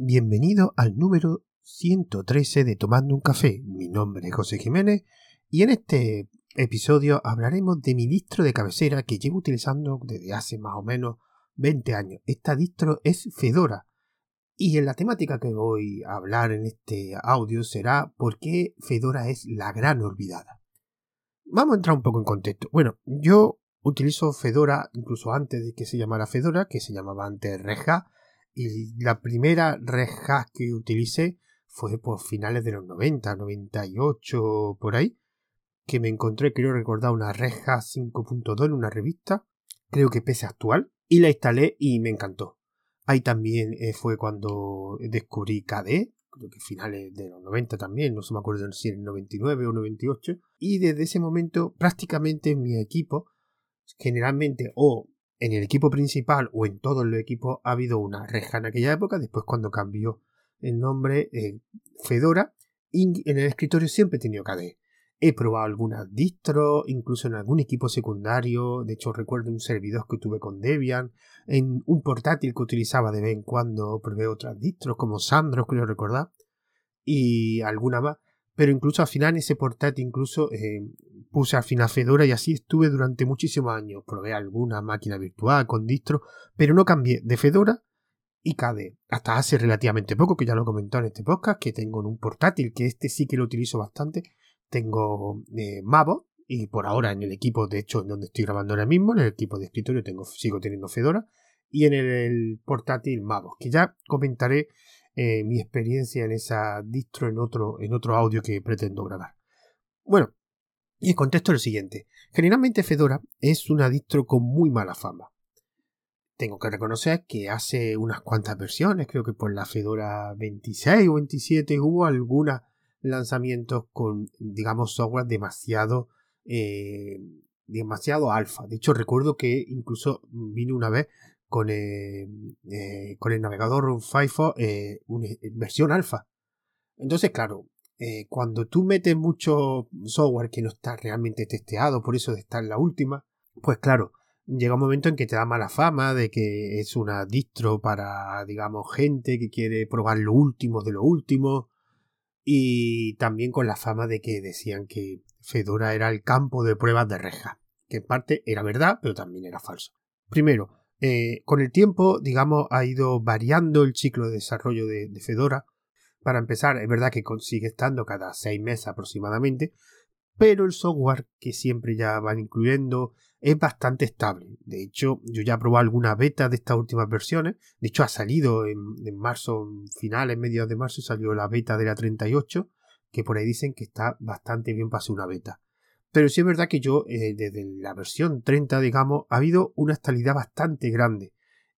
Bienvenido al número 113 de Tomando un Café. Mi nombre es José Jiménez y en este episodio hablaremos de mi distro de cabecera que llevo utilizando desde hace más o menos 20 años. Esta distro es Fedora. Y en la temática que voy a hablar en este audio será por qué Fedora es la gran olvidada. Vamos a entrar un poco en contexto. Bueno, yo utilizo Fedora incluso antes de que se llamara Fedora, que se llamaba antes Reja y la primera Red que utilicé fue por finales de los 90, 98, por ahí, que me encontré, creo recordar, una Red Hat 5.2 en una revista, creo que pese actual, y la instalé y me encantó. Ahí también eh, fue cuando descubrí KDE, creo que finales de los 90 también, no se me acuerdo si en el 99 o 98, y desde ese momento prácticamente mi equipo, generalmente o en el equipo principal o en todos los equipos ha habido una reja en aquella época, después cuando cambió el nombre eh, Fedora, y en el escritorio siempre he tenido KDE. He probado algunas distros, incluso en algún equipo secundario, de hecho recuerdo un servidor que tuve con Debian, en un portátil que utilizaba de vez en cuando probé otras distros como Sandro, creo recordar, y alguna más, pero incluso al final ese portátil incluso eh, puse al final Fedora y así estuve durante muchísimos años. Probé alguna máquina virtual con distro, pero no cambié de Fedora y KDE. Hasta hace relativamente poco, que ya lo comentado en este podcast, que tengo en un portátil, que este sí que lo utilizo bastante. Tengo eh, Mavo y por ahora en el equipo, de hecho, en donde estoy grabando ahora mismo, en el equipo de escritorio tengo, sigo teniendo Fedora y en el, portátil Mavo, que ya comentaré eh, mi experiencia en esa distro en otro, en otro audio que pretendo grabar. Bueno, y el contexto es el siguiente. Generalmente Fedora es una distro con muy mala fama. Tengo que reconocer que hace unas cuantas versiones, creo que por la Fedora 26 o 27 hubo algunos lanzamientos con, digamos, software demasiado, eh, demasiado alfa. De hecho, recuerdo que incluso vino una vez con, eh, eh, con el navegador Firefox versión alfa. Entonces, claro, eh, cuando tú metes mucho software que no está realmente testeado, por eso de estar en la última, pues claro, llega un momento en que te da mala fama de que es una distro para, digamos, gente que quiere probar lo último de lo último. Y también con la fama de que decían que Fedora era el campo de pruebas de reja, que en parte era verdad, pero también era falso. Primero, eh, con el tiempo, digamos, ha ido variando el ciclo de desarrollo de Fedora para empezar, es verdad que sigue estando cada seis meses aproximadamente, pero el software que siempre ya van incluyendo es bastante estable. De hecho, yo ya he probado alguna beta de estas últimas versiones. De hecho, ha salido en, marzo, finales, mediados de marzo, salió la beta de la 38, que por ahí dicen que está bastante bien para ser una beta. Pero sí es verdad que yo, eh, desde la versión 30, digamos, ha habido una estabilidad bastante grande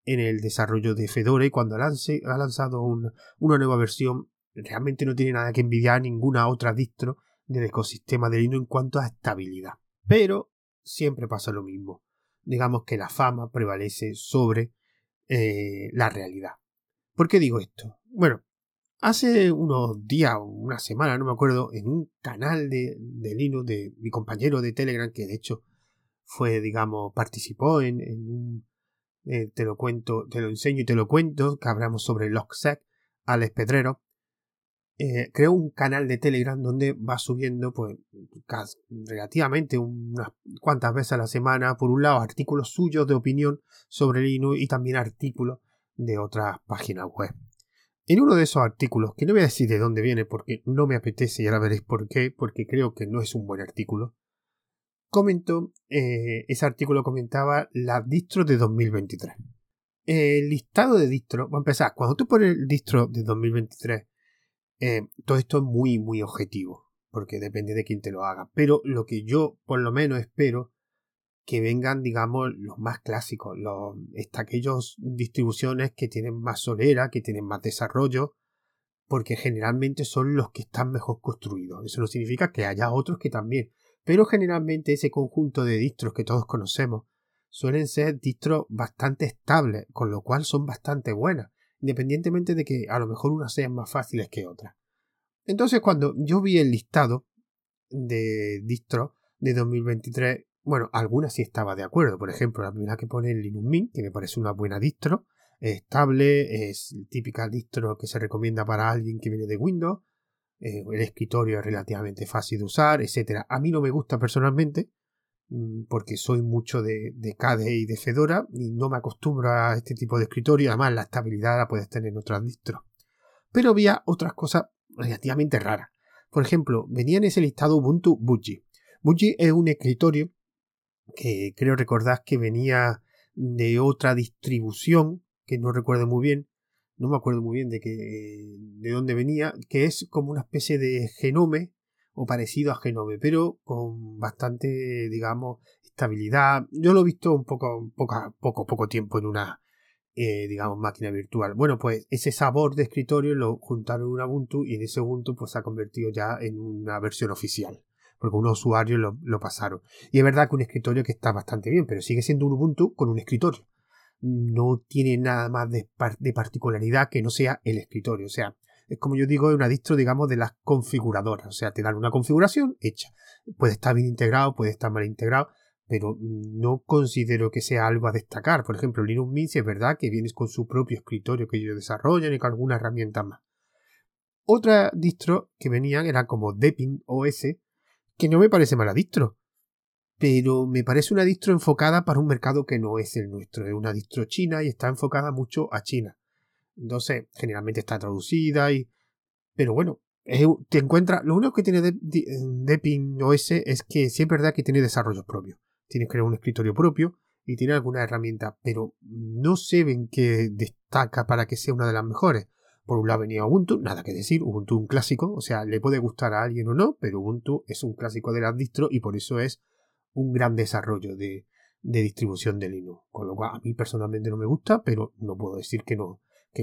en el desarrollo de Fedora y cuando ha lanzado una nueva versión realmente no tiene nada que envidiar a ninguna otra distro del ecosistema de Linux en cuanto a estabilidad. Pero siempre pasa lo mismo. Digamos que la fama prevalece sobre eh, la realidad. ¿Por qué digo esto? Bueno, hace unos días o una semana, no me acuerdo, en un canal de, de Linux de mi compañero de Telegram, que de hecho fue, digamos, participó en, un, eh, te lo cuento, te lo enseño y te lo cuento, que hablamos sobre Logsec, Alex Pedrero, eh, un canal de Telegram donde va subiendo pues relativamente unas cuantas veces a la semana, por un lado artículos suyos de opinión sobre Linux y también artículos de otras páginas web. En uno de esos artículos, que no voy a decir de dónde viene porque no me apetece y ahora veréis por qué, porque creo que no es un buen artículo, comentó, eh, ese artículo comentaba la distro de 2023. El listado de distro, va a empezar, cuando tú pones el distro de 2023 eh, todo esto es muy, muy objetivo, porque depende de quién te lo haga. Pero lo que yo, por lo menos, espero que vengan, digamos, los más clásicos, los, aquellos distribuciones que tienen más solera, que tienen más desarrollo, porque generalmente son los que están mejor construidos. Eso no significa que haya otros que también, pero generalmente ese conjunto de distros que todos conocemos suelen ser distros bastante estables, con lo cual son bastante buenas independientemente de que a lo mejor unas sean más fáciles que otras. Entonces cuando yo vi el listado de distro de 2023, bueno, algunas sí estaba de acuerdo. Por ejemplo, la primera que pone Linux Mint, que me parece una buena distro, es estable, es típica distro que se recomienda para alguien que viene de Windows, eh, el escritorio es relativamente fácil de usar, etc. A mí no me gusta personalmente, mm, porque soy mucho de, de KDE y de Fedora y no me acostumbro a este tipo de escritorio, además la estabilidad la puedes tener en otras distros. Pero había otras cosas relativamente raras. Por ejemplo, venía en ese listado Ubuntu Budgie. Budgie es un escritorio que creo recordar que venía de otra distribución, que no recuerdo muy bien, no me acuerdo muy bien de, que, de dónde venía, que es como una especie de genome o parecido a genome, pero con bastante, digamos, estabilidad. Yo lo he visto un poco, poco, poco, poco tiempo en una, eh, digamos, máquina virtual. Bueno, pues ese sabor de escritorio lo juntaron en un Ubuntu y en ese Ubuntu pues se ha convertido ya en una versión oficial porque unos usuarios lo, pasaron. Y es verdad que un escritorio que está bastante bien, pero sigue siendo un Ubuntu con un escritorio. No tiene nada más de, particularidad que no sea el escritorio. O sea, es como yo digo, es una distro, digamos, de las configuradoras. O sea, te dan una configuración hecha. Puede estar bien integrado, puede estar mal integrado, pero no considero que sea algo a destacar. Por ejemplo, Linux Mint es verdad que vienes con su propio escritorio que ellos desarrollan y con alguna herramienta más. Otra distro que venían era como Deepin OS, que no me parece mala distro, pero me parece una distro enfocada para un mercado que no es el nuestro, es una distro china y está enfocada mucho a China. Entonces, generalmente está traducida y... Pero bueno, te encuentras... Lo único que tiene Deepin OS es que sí es verdad que tiene desarrollos propios. Tienes que crear un escritorio propio y tiene alguna herramienta, pero no se ven que destaca para que sea una de las mejores. Por un lado venía Ubuntu, nada que decir, Ubuntu un clásico, o sea, le puede gustar a alguien o no, pero Ubuntu es un clásico de las distro y por eso es un gran desarrollo de, distribución de Linux. Con lo cual a mí personalmente no me gusta, pero no puedo decir que no,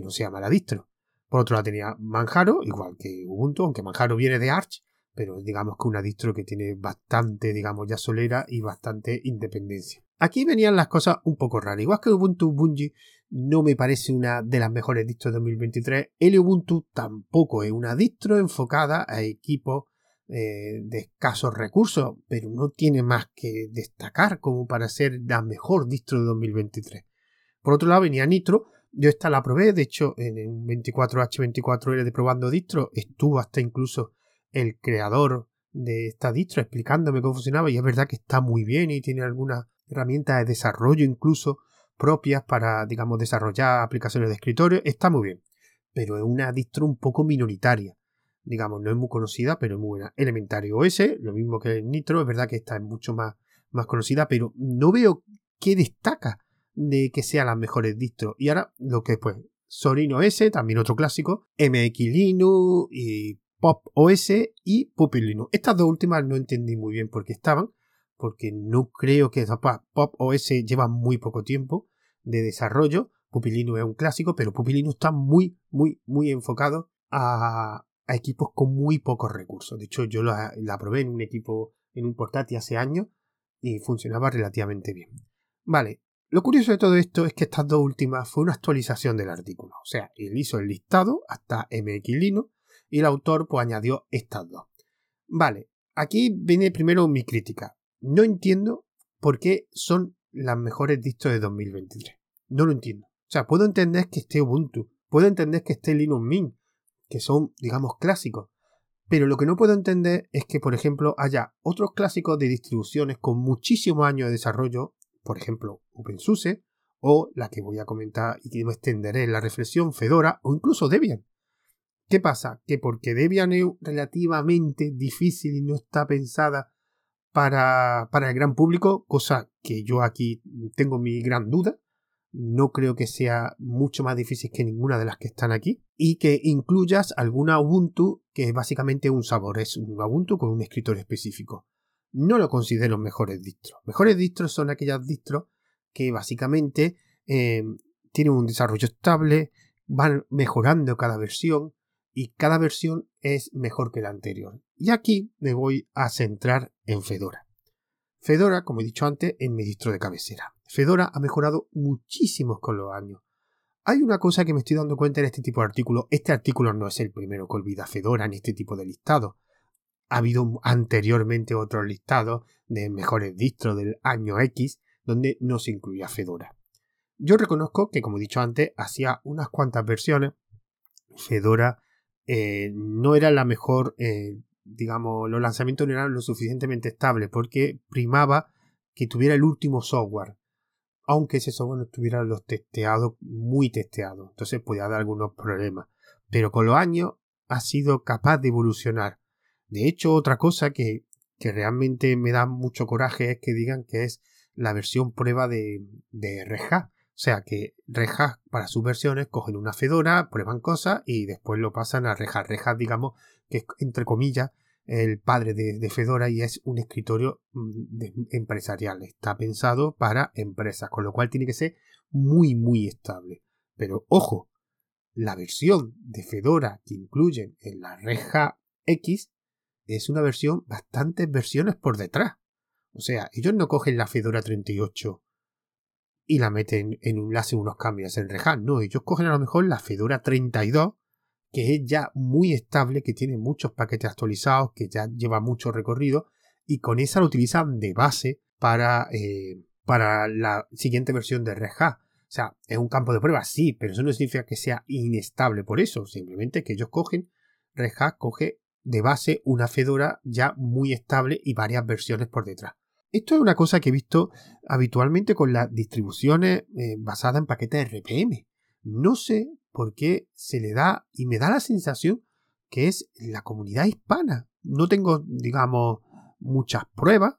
sea mala distro. Por otro lado tenía Manjaro, igual que Ubuntu, aunque Manjaro viene de Arch, pero digamos que una distro que tiene bastante, digamos, ya solera y bastante independencia. Aquí venían las cosas un poco raras. Igual que Ubuntu Bungie no me parece una de las mejores distros de 2023, el Ubuntu tampoco es una distro enfocada a equipos eh, de escasos recursos, pero no tiene más que destacar como para ser la mejor distro de 2023. Por otro lado venía Nitro, yo esta la probé, de hecho en un 24H24L de probando distro estuvo hasta incluso el creador de esta distro explicándome cómo funcionaba y es verdad que está muy bien y tiene algunas herramientas de desarrollo incluso propias para, digamos, desarrollar aplicaciones de escritorio, está muy bien. Pero es una distro un poco minoritaria. Digamos, no es muy conocida, pero es muy buena. Elementario OS, lo mismo que Nitro, es verdad que esta es mucho más, más conocida, pero no veo qué destaca de que sea las mejores distros. Y ahora, lo que después, Sorino S, también otro clásico, MX Linux y Pop OS y Puppy Linux. Estas dos últimas no entendí muy bien por qué estaban, porque no creo que Pop OS lleva muy poco tiempo de desarrollo. Pupilino es un clásico, pero Pupilino está muy, muy, muy enfocado a, equipos con muy pocos recursos. De hecho, yo la, probé en un equipo, en un portátil hace años y funcionaba relativamente bien. Vale, lo curioso de todo esto es que estas dos últimas fue una actualización del artículo. O sea, él hizo el listado hasta MX Linux y el autor pues añadió estas dos. Vale, aquí viene primero mi crítica no entiendo por qué son las mejores distros de 2023. No lo entiendo. O sea, puedo entender que esté Ubuntu, puedo entender que esté Linux Mint, que son, digamos, clásicos. Pero lo que no puedo entender es que, por ejemplo, haya otros clásicos de distribuciones con muchísimos años de desarrollo, por ejemplo, OpenSUSE, o la que voy a comentar y que me extenderé en la reflexión, Fedora, o incluso Debian. ¿Qué pasa? Que porque Debian es relativamente difícil y no está pensada para, el gran público, cosa que yo aquí tengo mi gran duda. No creo que sea mucho más difícil que ninguna de las que están aquí. Y que incluyas alguna Ubuntu que es básicamente un sabor, es un Ubuntu con un escritorio específico. No lo considero mejores distros. Mejores distros son aquellas distros que básicamente eh, tienen un desarrollo estable, van mejorando cada versión, y cada versión es mejor que la anterior. Y aquí me voy a centrar en Fedora. Fedora, como he dicho antes, es mi distro de cabecera. Fedora ha mejorado muchísimo con los años. Hay una cosa que me estoy dando cuenta en este tipo de artículos. Este artículo no es el primero que olvida Fedora en este tipo de listado. Ha habido anteriormente otros listados de mejores distros del año X donde no se incluía Fedora. Yo reconozco que, como he dicho antes, hacía unas cuantas versiones. Fedora eh, no era la mejor, eh, digamos, los lanzamientos no eran lo suficientemente estables porque primaba que tuviera el último software. Aunque ese software no estuviera los testeados, muy testeados. Entonces podía dar algunos problemas. Pero con los años ha sido capaz de evolucionar. De hecho, otra cosa que, que realmente me da mucho coraje es que digan que es la versión prueba de, de o sea que Rejas para sus versiones cogen una Fedora, prueban cosas y después lo pasan a Rejas. Rejas, digamos, que es entre comillas el padre de, Fedora y es un escritorio mm, empresarial. Está pensado para empresas, con lo cual tiene que ser muy, muy estable. Pero ojo, la versión de Fedora que incluyen en la Reja X es una versión, bastantes versiones por detrás. O sea, ellos no cogen la Fedora 38 y la meten en un, hacen unos cambios en Rehan. No, ellos cogen a lo mejor la Fedora 32, que es ya muy estable, que tiene muchos paquetes actualizados, que ya lleva mucho recorrido, y con esa lo utilizan de base para, eh, para la siguiente versión de Red O sea, es un campo de prueba, sí, pero eso no significa que sea inestable por eso. Simplemente que ellos cogen, Red coge de base una Fedora ya muy estable y varias versiones por detrás. Esto es una cosa que he visto habitualmente con las distribuciones eh, basadas en paquetes RPM. No sé por qué se le da y me da la sensación que es la comunidad hispana. No tengo, digamos, muchas pruebas,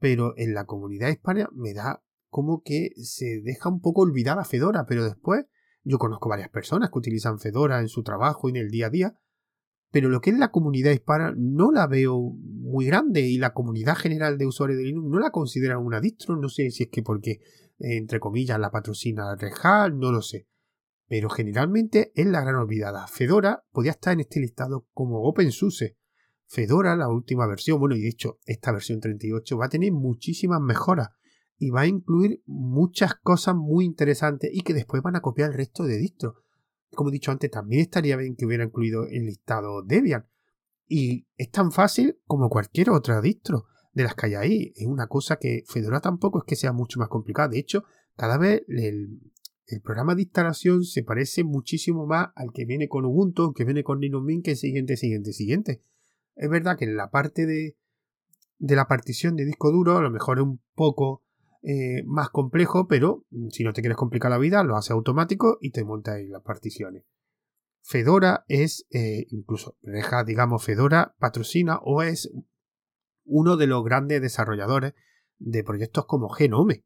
pero en la comunidad hispana me da como que se deja un poco olvidada Fedora, pero después yo conozco varias personas que utilizan Fedora en su trabajo y en el día a día pero lo que es la comunidad hispana no la veo muy grande y la comunidad general de usuarios de Linux no la consideran una distro, no sé si es que porque, entre comillas, la patrocina Red Hat, no lo sé. Pero generalmente es la gran olvidada. Fedora podía estar en este listado como OpenSUSE. Fedora, la última versión, bueno, y de hecho esta versión 38 va a tener muchísimas mejoras y va a incluir muchas cosas muy interesantes y que después van a copiar el resto de distros como he dicho antes, también estaría bien que hubiera incluido el listado Debian. Y es tan fácil como cualquier otra distro de las que hay ahí. Es una cosa que Fedora tampoco es que sea mucho más complicada. De hecho, cada vez el, programa de instalación se parece muchísimo más al que viene con Ubuntu, que viene con Linux Mint, que es siguiente, siguiente, siguiente. Es verdad que en la parte de, de la partición de disco duro a lo mejor es un poco eh, más complejo, pero si no te quieres complicar la vida, lo hace automático y te monta ahí las particiones. Fedora es, eh, incluso, deja, digamos, Fedora patrocina o es uno de los grandes desarrolladores de proyectos como Genome.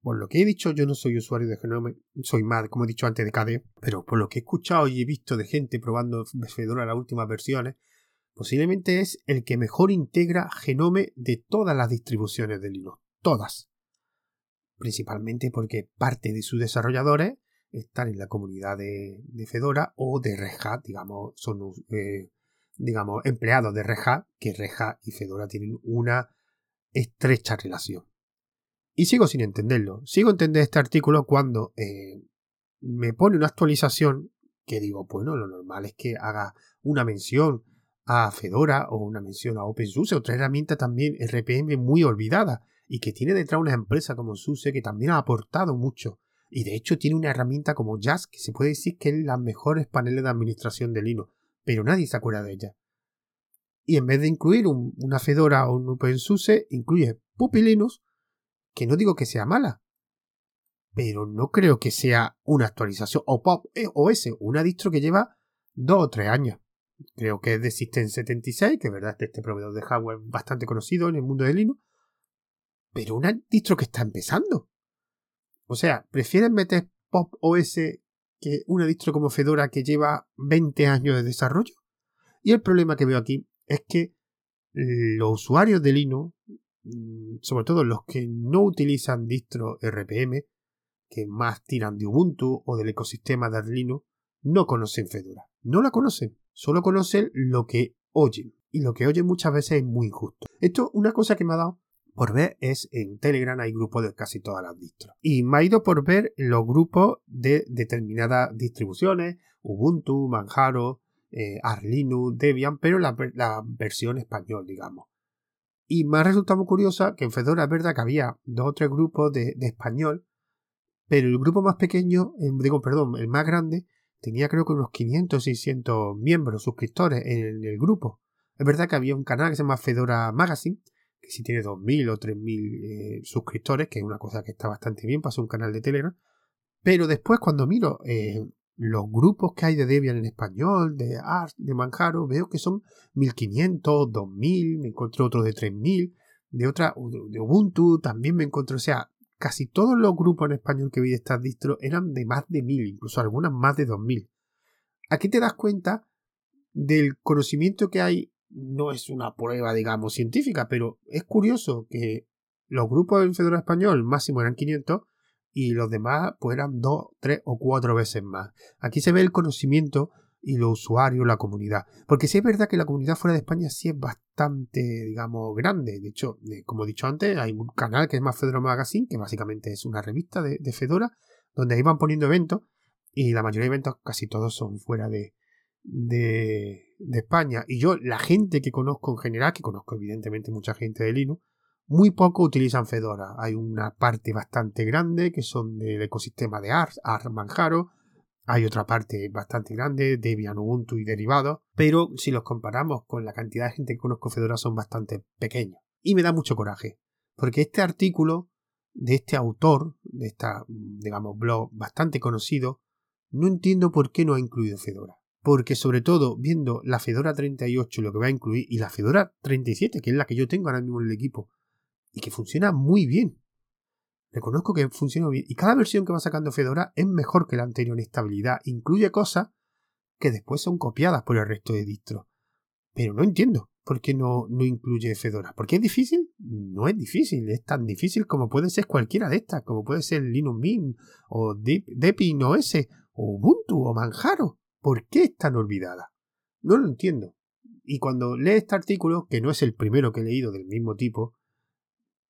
Por lo que he dicho, yo no soy usuario de Genome, soy más, como he dicho antes, de KDE, pero por lo que he escuchado y he visto de gente probando Fedora las últimas versiones, posiblemente es el que mejor integra Genome de todas las distribuciones de Linux. Todas principalmente porque parte de sus desarrolladores están en la comunidad de, Fedora o de Red digamos, son eh, digamos, empleados de Red que Red y Fedora tienen una estrecha relación. Y sigo sin entenderlo. Sigo entender este artículo cuando eh, me pone una actualización que digo, bueno, lo normal es que haga una mención a Fedora o una mención a OpenSUSE, otra herramienta también RPM muy olvidada y que tiene detrás una empresa como SUSE que también ha aportado mucho. Y de hecho tiene una herramienta como Jazz que se puede decir que es las mejores paneles de administración de Linux, pero nadie se acuerda de ella. Y en vez de incluir una Fedora o un OpenSUSE, incluye Puppy Linux, que no digo que sea mala, pero no creo que sea una actualización o Pop eh, OS, una distro que lleva dos o tres años. Creo que es de System 76, que es verdad este proveedor de hardware bastante conocido en el mundo de Linux, pero una distro que está empezando. O sea, prefieren meter Pop OS que una distro como Fedora que lleva 20 años de desarrollo. Y el problema que veo aquí es que los usuarios de Linux, mm, sobre todo los que no utilizan distro RPM, que más tiran de Ubuntu o del ecosistema de Linux, no conocen Fedora. No la conocen, solo conocen lo que oyen. Y lo que oyen muchas veces es muy injusto. Esto es una cosa que me ha dado por ver es en Telegram hay grupos de casi todas las distros. Y me ha ido por ver los grupos de determinadas distribuciones, Ubuntu, Manjaro, eh, Arlinux, Debian, pero la, versión español, digamos. Y me ha resultado muy curiosa que en Fedora es verdad que había dos o tres grupos de, español, Pero el grupo más pequeño, digo, perdón, el más grande, tenía creo que unos 500 600 miembros, suscriptores en el grupo. Es verdad que había un canal que se llama Fedora Magazine, que si tiene 2.000 o 3.000 eh, suscriptores, que es una cosa que está bastante bien para ser un canal de Telegram. Pero después cuando miro eh, los grupos que hay de Debian en español, de Arch, de Manjaro, veo que son 1500, 2000, me encontré otro de 3000, de otra, de Ubuntu también me encontré, o sea, casi todos los grupos en español que vi de estas distros eran de más de 1000, incluso algunas más de 2000. Aquí te das cuenta del conocimiento que hay, no es una prueba, digamos, científica, pero es curioso que los grupos del Fedora Español máximo eran 500 y los demás pues eran dos, tres o cuatro veces más. Aquí se ve el conocimiento y los usuarios, la comunidad. Porque sí es verdad que la comunidad fuera de España sí es bastante, digamos, grande. De hecho, eh, como he dicho antes, hay un canal que es más Fedora Magazine, que básicamente es una revista de, Fedora, donde ahí van poniendo eventos y la mayoría de eventos casi todos son fuera de, de, de España. Y yo, la gente que conozco en general, que conozco evidentemente mucha gente de Linux, muy poco utilizan Fedora. Hay una parte bastante grande que son del ecosistema de Ars, Ars Manjaro. Hay otra parte bastante grande, Debian, Ubuntu y derivados. Pero si los comparamos con la cantidad de gente que conozco Fedora son bastante pequeños. Y me da mucho coraje. Porque este artículo de este autor, de esta, digamos, blog bastante conocido, no entiendo por qué no ha incluido Fedora. Porque sobre todo viendo la Fedora 38 lo que va a incluir y la Fedora 37, que es la que yo tengo ahora mismo en el equipo, y que funciona muy bien. Reconozco que funciona bien. Y cada versión que va sacando Fedora es mejor que la anterior en estabilidad. Incluye cosas que después son copiadas por el resto de distros. Pero no entiendo por qué no, no incluye Fedora. ¿Por qué es difícil? No es difícil. Es tan difícil como puede ser cualquiera de estas. Como puede ser Linux Mint o Deepin OS o Ubuntu o Manjaro. ¿Por qué es tan olvidada? No lo entiendo. Y cuando lee este artículo, que no es el primero que he leído del mismo tipo,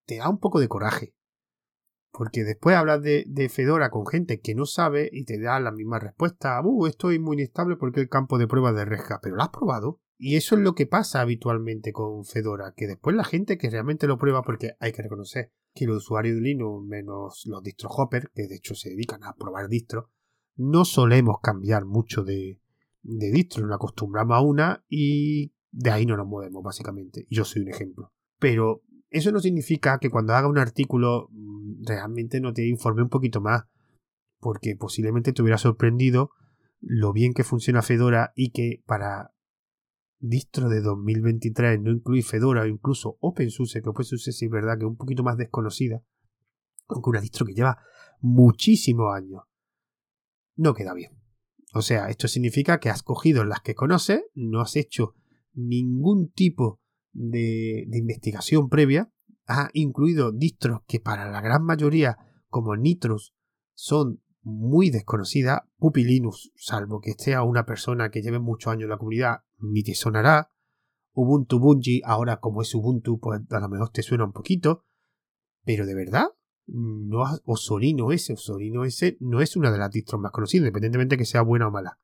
te da un poco de coraje. Porque después hablas de, Fedora con gente que no sabe y te da la misma respuesta. Uh, estoy muy inestable porque el campo de prueba de Resca. Pero lo has probado. Y eso es lo que pasa habitualmente con Fedora. Que después la gente que realmente lo prueba, porque hay que reconocer que los usuarios de Linux, menos los distro hopper, que de hecho se dedican a probar distro, no solemos cambiar mucho de, de distro. Nos acostumbramos a una y de ahí no nos movemos, básicamente. Yo soy un ejemplo. Pero eso no significa que cuando haga un artículo mm, realmente no te informe un poquito más, porque posiblemente te hubiera sorprendido lo bien que funciona Fedora y que para distro de 2023 no incluye Fedora o incluso OpenSUSE, que OpenSUSE sí es verdad que es un poquito más desconocida, aunque una distro que lleva muchísimos años, no queda bien. O sea, esto significa que has cogido las que conoces, no has hecho ningún tipo de, investigación previa ha incluido distros que para la gran mayoría, como Nitrus, son muy desconocidas. Puppy Linux, salvo que sea una persona que lleve muchos años en la comunidad, ni te sonará. Ubuntu Bungie, ahora como es Ubuntu, pues a lo mejor te suena un poquito. Pero de verdad, no Osorino S, Osorino S no es una de las distros más conocidas, independientemente de que sea buena o mala.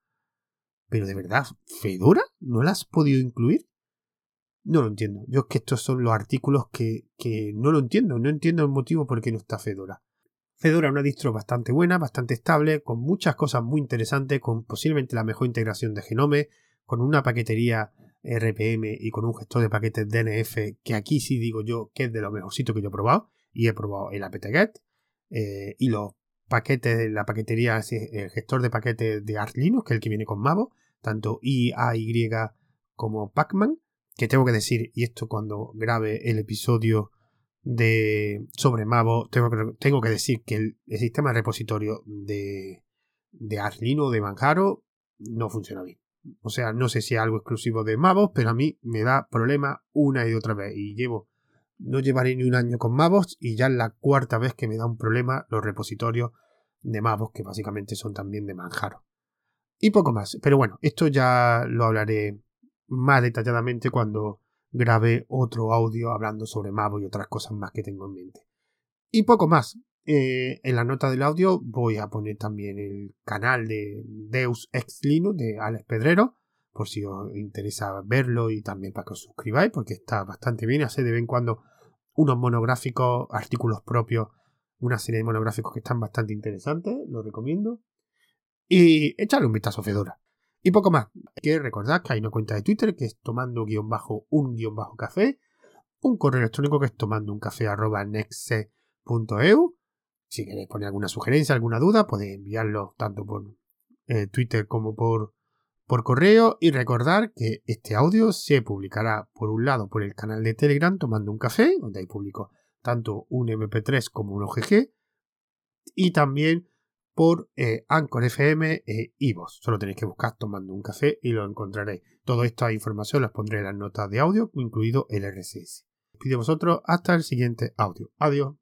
Pero de verdad, ¿Fedora? ¿No la has podido incluir? No lo entiendo. Yo es que estos son los artículos que, que no lo entiendo. No entiendo el motivo por qué no está Fedora. Fedora es una distro bastante buena, bastante estable, con muchas cosas muy interesantes, con posiblemente la mejor integración de Genome, con una paquetería RPM y con un gestor de paquetes DNF que aquí sí digo yo que es de lo mejorcito que yo he probado. Y he probado el apt-get eh, y los paquetes la paquetería, el gestor de paquetes de Arch Linux, que es el que viene con Mavo, tanto IAY como Pacman que tengo que decir, y esto cuando grabe el episodio de sobre Mavo, tengo que, tengo que decir que el, sistema de repositorio de, de Arlino de Manjaro no funciona bien. O sea, no sé si es algo exclusivo de Mavos, pero a mí me da problema una y otra vez. Y llevo, no llevaré ni un año con Mavos y ya es la cuarta vez que me da un problema los repositorios de Mavos, que básicamente son también de Manjaro. Y poco más. Pero bueno, esto ya lo hablaré más detalladamente cuando grabe otro audio hablando sobre Mavo y otras cosas más que tengo en mente. Y poco más. Eh, en la nota del audio voy a poner también el canal de Deus Ex Linux de Alex Pedrero, por si os interesa verlo y también para que os suscribáis, porque está bastante bien. Hace de vez en cuando unos monográficos, artículos propios una serie de monográficos que están bastante interesantes, lo recomiendo. Y echarle un vistazo a Fedora. Y poco más. Que recordad que hay una cuenta de Twitter que es tomando-un-café, un correo electrónico que es tomando un café Si queréis poner alguna sugerencia, alguna duda, podéis enviarlo tanto por eh, Twitter como por, por correo. Y recordar que este audio se publicará por un lado por el canal de Telegram Tomando un Café, donde hay publico tanto un MP3 como un OGG, y también por eh, Anchor FM e Ivos. Solo tenéis que buscar tomando un café y lo encontraréis. Toda esta información las pondré en las notas de audio, incluido el RSS. Pido vosotros hasta el siguiente audio. Adiós.